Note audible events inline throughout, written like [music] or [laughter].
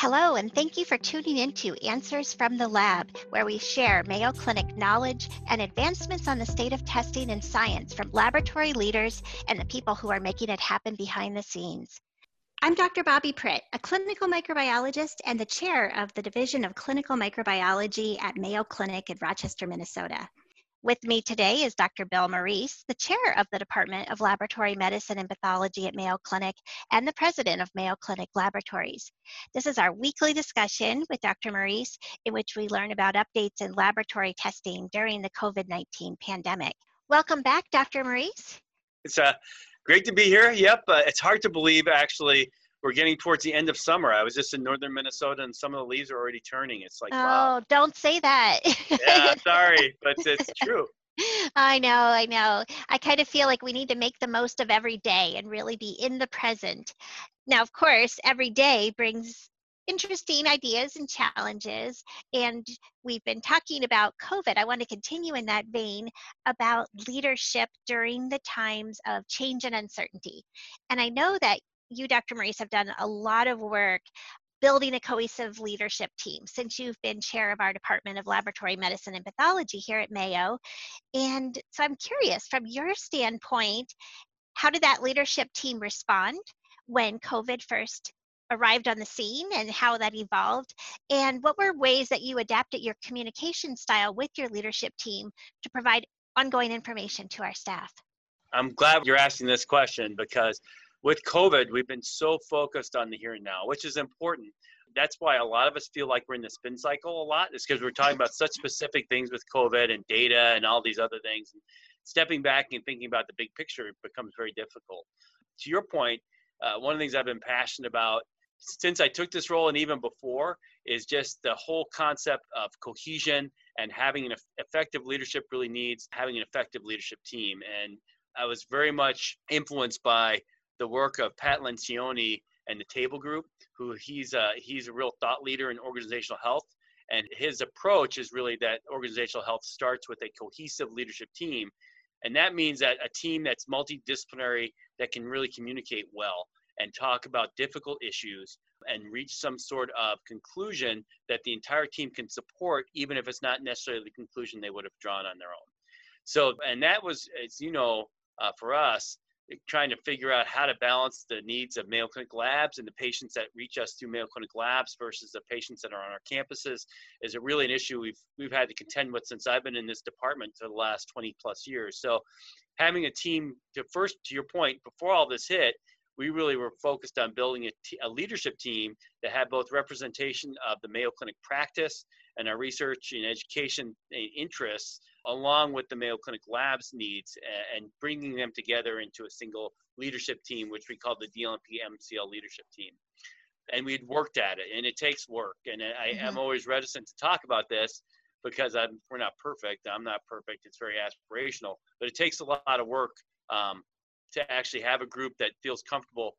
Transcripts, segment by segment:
Hello, and thank you for tuning in to Answers from the Lab, where we share Mayo Clinic knowledge and advancements on the state of testing and science from laboratory leaders and the people who are making it happen behind the scenes. I'm Dr. Bobbi Pritt, a clinical microbiologist and the chair of the Division of Clinical Microbiology at Mayo Clinic in Rochester, Minnesota. With me today is Dr. Bill Morice, the chair of the Department of Laboratory Medicine and Pathology at Mayo Clinic and the president of Mayo Clinic Laboratories. This is our weekly discussion with Dr. Morice in which we learn about updates in laboratory testing during the COVID 19 pandemic. Welcome back, Dr. Morice. It's uh, great to be here. Yep, uh, it's hard to believe actually we're getting towards the end of summer. I was just in northern Minnesota, and some of the leaves are already turning. It's like, oh, wow. don't say that. yeah, [laughs] sorry, but it's true. I know, I know. I kind of feel like we need to make the most of every day and really be in the present. Now, of course, every day brings interesting ideas and challenges. And we've been talking about COVID. I want to continue in that vein about leadership during the times of change and uncertainty. And I know that you, Dr. Morice, have done a lot of work building a cohesive leadership team since you've been chair of our Department of Laboratory Medicine and Pathology here at Mayo. And so I'm curious, from your standpoint, how did that leadership team respond when COVID first arrived on the scene and how that evolved? And what were ways that you adapted your communication style with your leadership team to provide ongoing information to our staff? I'm glad you're asking this question because with COVID, we've been so focused on the here and now, which is important. That's why a lot of us feel like we're in the spin cycle a lot, is because we're talking about such specific things with COVID and data and all these other things. And stepping back and thinking about the big picture becomes very difficult. To your point, uh, one of the things I've been passionate about since I took this role and even before is just the whole concept of cohesion and having an effective leadership really needs having an effective leadership team. And I was very much influenced by the work of Pat Lencioni and the Table Group, who he's a, he's a real thought leader in organizational health. And his approach is really that organizational health starts with a cohesive leadership team. And that means that a team that's multidisciplinary that can really communicate well and talk about difficult issues and reach some sort of conclusion that the entire team can support, even if it's not necessarily the conclusion they would have drawn on their own. So, and that was, as you know, uh, for us, trying to figure out how to balance the needs of Mayo Clinic labs and the patients that reach us through Mayo Clinic labs versus the patients that are on our campuses is a really an issue we've we've had to contend with since I've been in this department for the last 20 plus years. So having a team to first to your point before all this hit, we really were focused on building a, t- a leadership team that had both representation of the Mayo Clinic practice and our research and education eh, interests along with the Mayo Clinic Labs needs and bringing them together into a single leadership team, which we call the DLMP MCL leadership team. And we'd worked at it, and it takes work. And I, am mm-hmm. always reticent to talk about this because I'm, we're not perfect. I'm not perfect. It's very aspirational, but it takes a lot of work um, to actually have a group that feels comfortable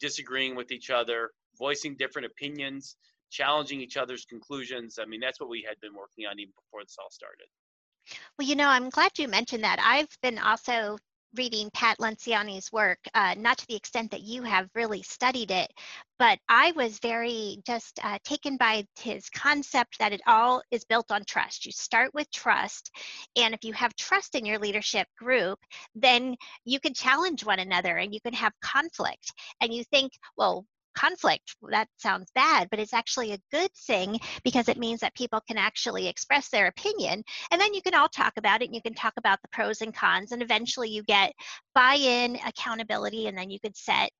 disagreeing with each other, voicing different opinions, challenging each other's conclusions. I mean, that's what we had been working on even before this all started. Well, you know, I'm glad you mentioned that. I've been also reading Pat Lencioni's work, uh, not to the extent that you have really studied it, but I was very just uh, taken by his concept that it all is built on trust. You start with trust, and if you have trust in your leadership group, then you can challenge one another and you can have conflict. And you think, well, conflict that sounds bad but it's actually a good thing because it means that people can actually express their opinion and then you can all talk about it and you can talk about the pros and cons and eventually you get buy-in accountability and then you could set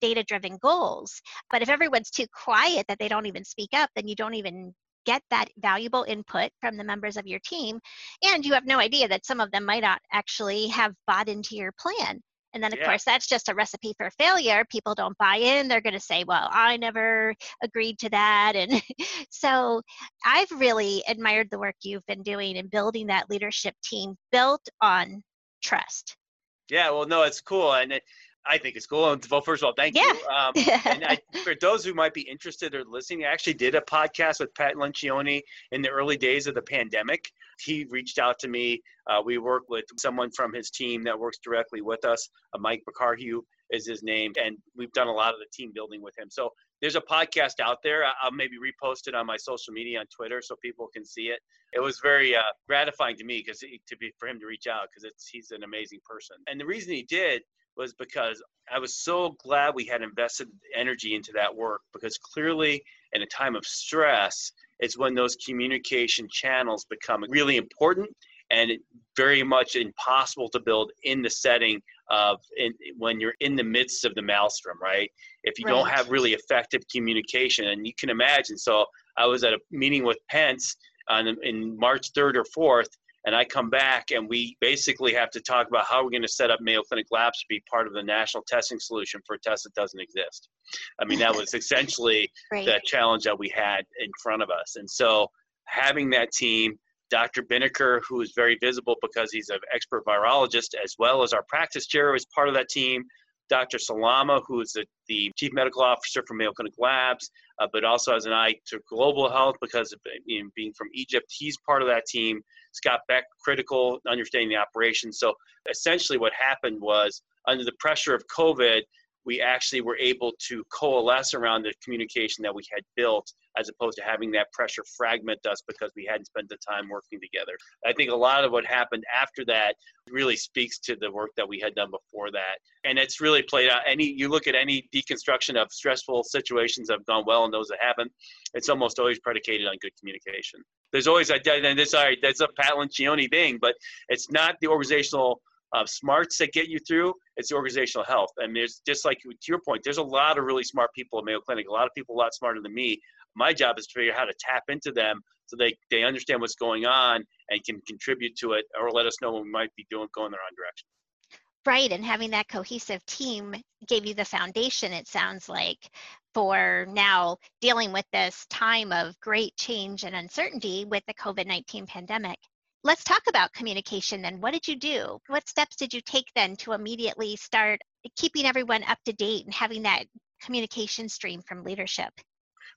data driven goals. But if everyone's too quiet that they don't even speak up then you don't even get that valuable input from the members of your team and you have no idea that some of them might not actually have bought into your plan and then, of yeah. course, that's just a recipe for failure. People don't buy in. They're going to say, well, I never agreed to that. And [laughs] so I've really admired the work you've been doing in building that leadership team built on trust. Yeah, well, no, it's cool. And it, I think it's cool. Well, first of all, thank yeah. you. Um, and I, for those who might be interested or listening, I actually did a podcast with Pat Lencioni in the early days of the pandemic. He reached out to me. Uh, we work with someone from his team that works directly with us. Uh, Mike McCarhue is his name, and we've done a lot of the team building with him. So there's a podcast out there. I'll maybe repost it on my social media on Twitter so people can see it. It was very uh, gratifying to me because to be for him to reach out because it's he's an amazing person. And the reason he did was because I was so glad we had invested energy into that work because clearly in a time of stress, it's when those communication channels become really important and very much impossible to build in the setting of in, when you're in the midst of the maelstrom, right? If you right. don't have really effective communication, and you can imagine. So I was at a meeting with Pence on in March 3rd or 4th, and I come back and we basically have to talk about how we're going to set up Mayo Clinic Labs to be part of the national testing solution for a test that doesn't exist. I mean, that was [laughs] essentially right. the challenge that we had in front of us. And so having that team, Dr. Binnicker, who is very visible because he's an expert virologist, as well as our practice chair, is part of that team. Dr. Salama, who is the, the chief medical officer for Mayo Clinic Labs, uh, but also has an eye to global health because of you know, being from Egypt. He's part of that team. Scott Beck, critical, understanding the operation. So essentially, what happened was under the pressure of COVID, we actually were able to coalesce around the communication that we had built as opposed to having that pressure fragment us because we hadn't spent the time working together. I think a lot of what happened after that really speaks to the work that we had done before that. And it's really played out. Any you look at any deconstruction of stressful situations that have gone well and those that haven't, it's almost always predicated on good communication. There's always a and this sorry, that's a Pat Lencioni thing, but it's not the organizational uh, smarts that get you through. It's the organizational health. And there's just like to your point, there's a lot of really smart people at Mayo Clinic. A lot of people a lot smarter than me my job is to figure out how to tap into them so they, they understand what's going on and can contribute to it or let us know when we might be doing going the wrong direction. Right, and having that cohesive team gave you the foundation, it sounds like, for now dealing with this time of great change and uncertainty with the COVID 19 pandemic. Let's talk about communication then. What did you do? What steps did you take then to immediately start keeping everyone up to date and having that communication stream from leadership?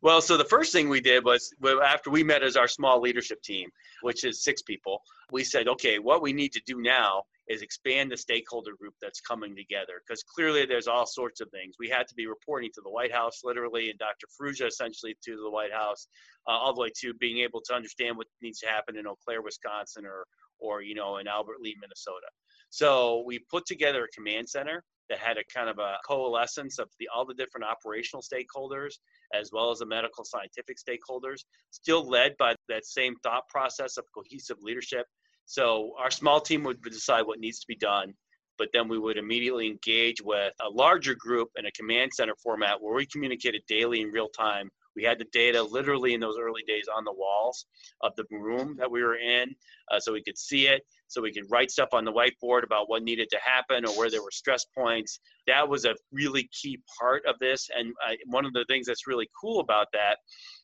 Well, so the first thing we did was after we met as our small leadership team, which is six people, we said, okay, what we need to do now is expand the stakeholder group that's coming together because clearly there's all sorts of things. We had to be reporting to the White House, literally, and Dr. Farrugia essentially to the White House, uh, all the way to being able to understand what needs to happen in Eau Claire, Wisconsin, or or you know in Albert Lea, Minnesota. So we put together a command center that had a kind of a coalescence of the all the different operational stakeholders as well as the medical scientific stakeholders, still led by that same thought process of cohesive leadership. So our small team would decide what needs to be done, but then we would immediately engage with a larger group in a command center format where we communicated daily in real time we had the data literally in those early days on the walls of the room that we were in, uh, so we could see it, so we could write stuff on the whiteboard about what needed to happen or where there were stress points. That was a really key part of this. And I, one of the things that's really cool about that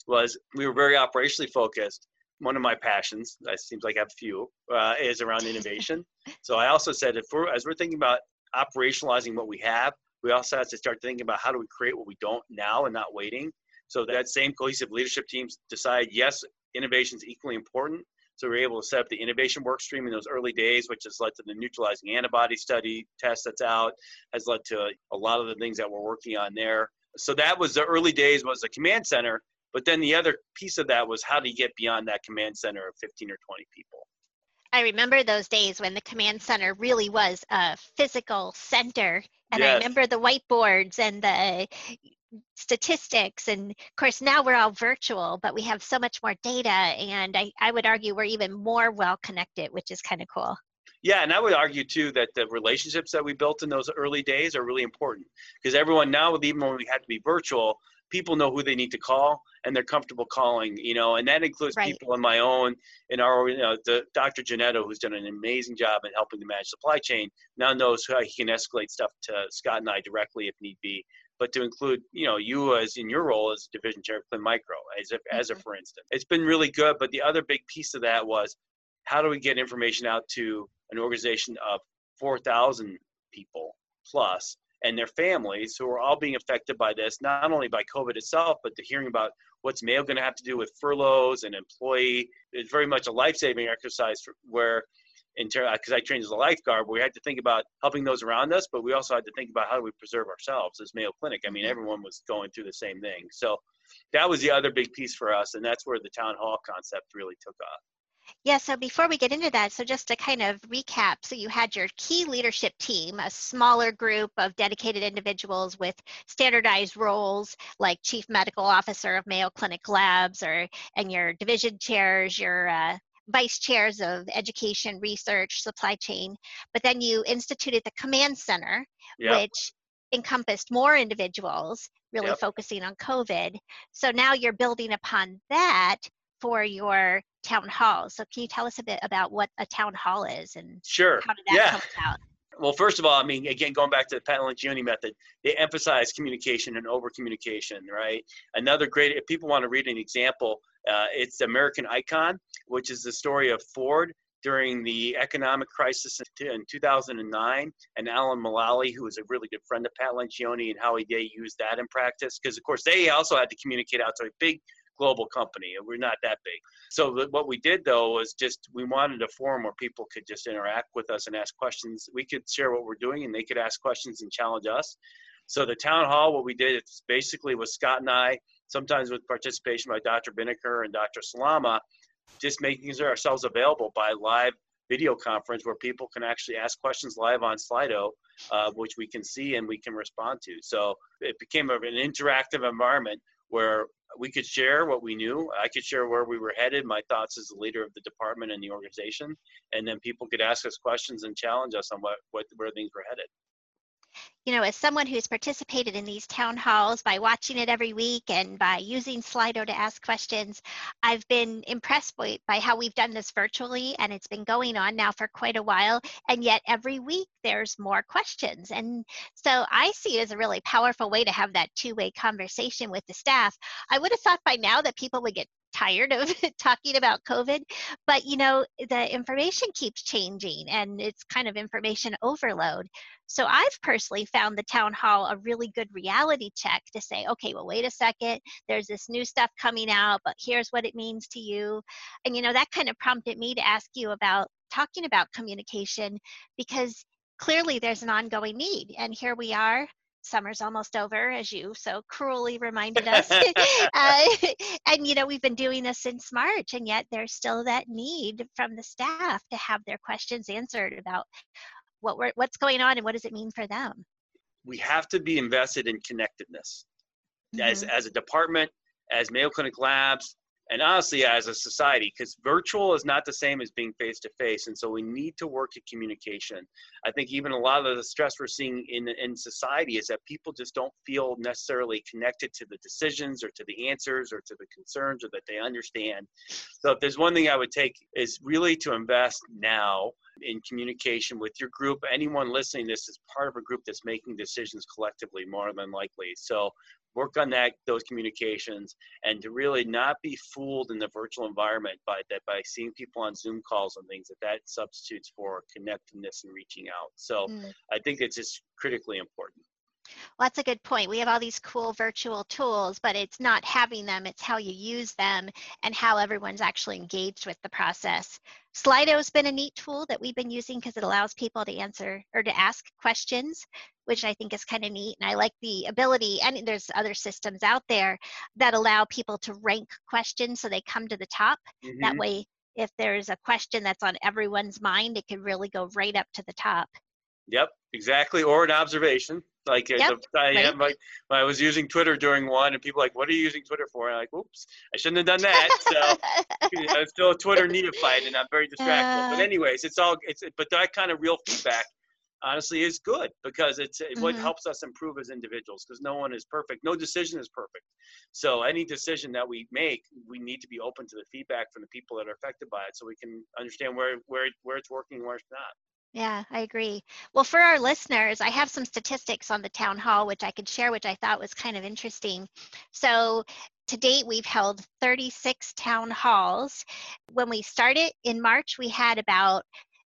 was we were very operationally focused. One of my passions, it seems like I have a few, uh, is around innovation. [laughs] so I also said, if we're as we're thinking about operationalizing what we have, we also have to start thinking about how do we create what we don't now and not waiting. So that same cohesive leadership teams decide, yes, innovation is equally important. So we are able to set up the innovation work stream in those early days, which has led to the neutralizing antibody study test that's out, has led to a lot of the things that we're working on there. So that was the early days was the command center. But then the other piece of that was how do you get beyond that command center of 15 or 20 people? I remember those days when the command center really was a physical center. And yes. I remember the whiteboards and the statistics and of course now we're all virtual but we have so much more data and i, I would argue we're even more well connected which is kind of cool yeah and i would argue too that the relationships that we built in those early days are really important because everyone now even when we had to be virtual people know who they need to call and they're comfortable calling you know and that includes right. people in my own in our you know the dr Janetto, who's done an amazing job in helping to manage supply chain now knows how he can escalate stuff to scott and i directly if need be but to include you know you as in your role as division chair of Clin Micro as a, as a mm-hmm. for instance. It's been really good, but the other big piece of that was how do we get information out to an organization of 4,000 people plus and their families who are all being affected by this, not only by COVID itself, but the hearing about what's Mayo going to have to do with furloughs and employee. It's very much a life saving exercise for, where in because I trained as a lifeguard, we had to think about helping those around us, but we also had to think about how do we preserve ourselves as Mayo Clinic. I mean, mm-hmm. everyone was going through the same thing. So that was the other big piece for us, and that's where the town hall concept really took off. Yeah, so before we get into that, so just to kind of recap, so you had your key leadership team, a smaller group of dedicated individuals with standardized roles like chief medical officer of Mayo Clinic Labs or and your division chairs, your uh, vice chairs of education, research, supply chain. But then you instituted the command center, yep. which encompassed more individuals, really yep. focusing on COVID. So now you're building upon that for your town hall. So can you tell us a bit about what a town hall is and sure. how did that yeah. come about? Well, first of all, I mean, again, going back to the Pat Lencioni method, they emphasize communication and over communication, right? Another great, if people want to read an example, uh, it's American Icon, which is the story of Ford during the economic crisis in 2009, and Alan Mulally, who was a really good friend of Pat Lencioni, and how he they used that in practice. Because of course they also had to communicate out to a big global company, and we're not that big. So what we did though was just we wanted a forum where people could just interact with us and ask questions. We could share what we're doing, and they could ask questions and challenge us. So the town hall, what we did, it's basically was Scott and I, sometimes with participation by Dr. Binnicker and Dr. Salama, just making ourselves available by live video conference where people can actually ask questions live on Slido, uh, which we can see and we can respond to. So it became an interactive environment where we could share what we knew. I could share where we were headed, my thoughts as the leader of the department and the organization, and then people could ask us questions and challenge us on what, what where things were headed you know, as someone who's participated in these town halls by watching it every week and by using Slido to ask questions, I've been impressed by, by how we've done this virtually and it's been going on now for quite a while. And yet every week there's more questions. And so I see it as a really powerful way to have that two-way conversation with the staff. I would have thought by now that people would get tired of [laughs] talking about COVID, but you know, the information keeps changing and it's kind of information overload. So I've personally found the town hall a really good reality check to say, okay, well, wait a second, there's this new stuff coming out, but here's what it means to you. And you know, that kind of prompted me to ask you about talking about communication because clearly there's an ongoing need. And here we are summer's almost over, as you so cruelly reminded us. [laughs] [laughs] uh, [laughs] and, you know, we've been doing this since March, and yet there's still that need from the staff to have their questions answered about what we're, what's going on and what does it mean for them. We have to be invested in connectedness. Mm-hmm. As, as a department, as Mayo Clinic Labs, and honestly as a society because virtual is not the same as being face to face and so we need to work at communication. I think even a lot of the stress we're seeing in in society is that people just don't feel necessarily connected to the decisions or to the answers or to the concerns or that they understand. So if there's one thing i would take is really to invest now in communication with your group. Anyone listening this is part of a group that's making decisions collectively more than likely. So work on that those communications and to really not be fooled in the virtual environment by that by seeing people on zoom calls and things that that substitutes for connectedness and reaching out. So mm. i think it's just critically important well, that's a good point. We have all these cool virtual tools, but it's not having them, it's how you use them and how everyone's actually engaged with the process. Slido's been a neat tool that we've been using because it allows people to answer or to ask questions, which I think is kind of neat. And I like the ability, and there's other systems out there that allow people to rank questions so they come to the top. Mm-hmm. That way, if there's a question that's on everyone's mind, it can really go right up to the top. Yep, exactly. Or an observation. Like, uh, yep, the, I, right. I was using Twitter during one, and people like, "What are you using Twitter for?" And I'm like, "Oops, I shouldn't have done that." So I'm still a Twitter neophyte, and I'm very [laughs] distractible. Uh, but anyways, it's all it's. But that kind of real feedback, honestly, is good because it's mm-hmm. what helps us improve as individuals. Because no one is perfect, no decision is perfect. So any decision that we make, we need to be open to the feedback from the people that are affected by it, so we can understand where where where it's working and where it's not. Yeah, I agree. Well, for our listeners, I have some statistics on the town hall, which I could share, which I thought was kind of interesting. So, to date, we've held 36 town halls. When we started in March, we had about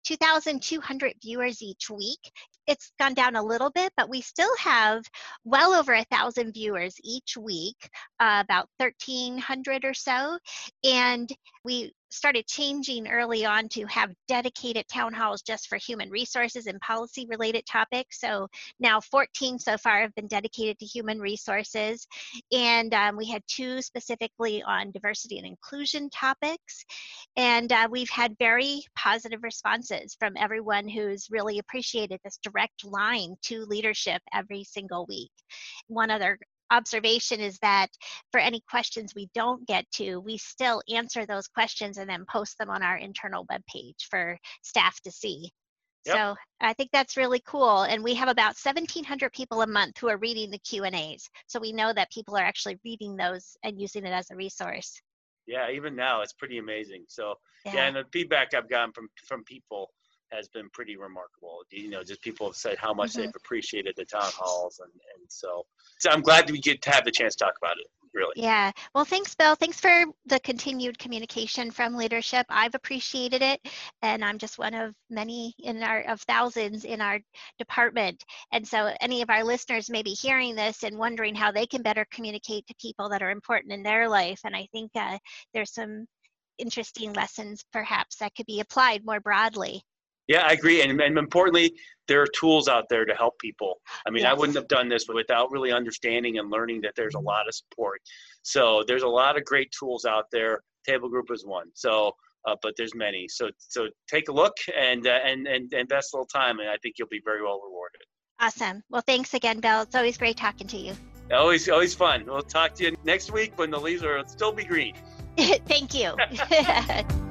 2,200 viewers each week. it's gone down a little bit, but we still have well over a thousand viewers each week, uh, about 1,300 or so. And we started changing early on to have dedicated town halls just for human resources and policy related topics. So now 14 so far have been dedicated to human resources. And um, we had two specifically on diversity and inclusion topics. And uh, we've had very positive responses from everyone who's really appreciated this direct line to leadership every single week. One other observation is that for any questions we don't get to, we still answer those questions and then post them on our internal webpage for staff to see. Yep. So I think that's really cool. And we have about 1,700 people a month who are reading the Q&As. So we know that people are actually reading those and using it as a resource. Yeah, even now it's pretty amazing. So yeah, yeah and the feedback I've gotten from from people has been pretty remarkable. You know, just people have said how much mm-hmm. they've appreciated the town halls, and and so, so I'm glad we get to have the chance to talk about it. Really. Yeah. Well, thanks, Bill. Thanks for the continued communication from leadership. I've appreciated it, and I'm just one of many in our of thousands in our department. And so, any of our listeners may be hearing this and wondering how they can better communicate to people that are important in their life. And I think uh, there's some interesting lessons perhaps that could be applied more broadly. Yeah, I agree. And, and importantly, there are tools out there to help people. I mean, yes. I wouldn't have done this without really understanding and learning that there's a lot of support. So there's a lot of great tools out there. Table Group is one. So, uh, but there's many. So, so take a look and, uh, and, and invest a little time, and I think you'll be very well rewarded. Awesome. Well, thanks again, Bill. It's always great talking to you. Always, always fun. We'll talk to you next week when the leaves will still be green. [laughs] Thank you. [laughs] [laughs]